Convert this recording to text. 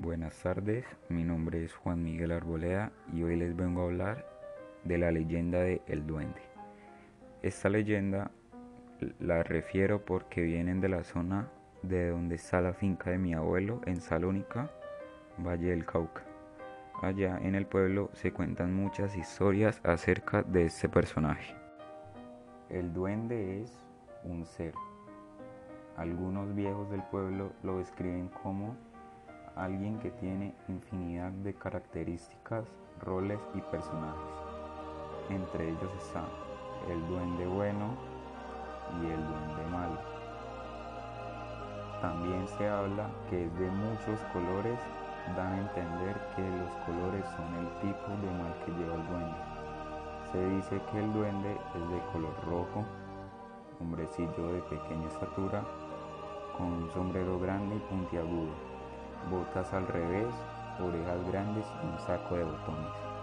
Buenas tardes, mi nombre es Juan Miguel Arboleda y hoy les vengo a hablar de la leyenda de El Duende. Esta leyenda la refiero porque vienen de la zona de donde está la finca de mi abuelo en Salónica, Valle del Cauca. Allá en el pueblo se cuentan muchas historias acerca de este personaje. El duende es un ser. Algunos viejos del pueblo lo describen como alguien que tiene infinidad de características, roles y personajes. Entre ellos está el duende bueno y el duende malo. También se habla que es de muchos colores, dan a entender que los colores son el tipo de mal que lleva el duende. Se dice que el duende es de color rojo, hombrecillo de pequeña estatura, con un sombrero grande y puntiagudo botas al revés, orejas grandes y un saco de botones.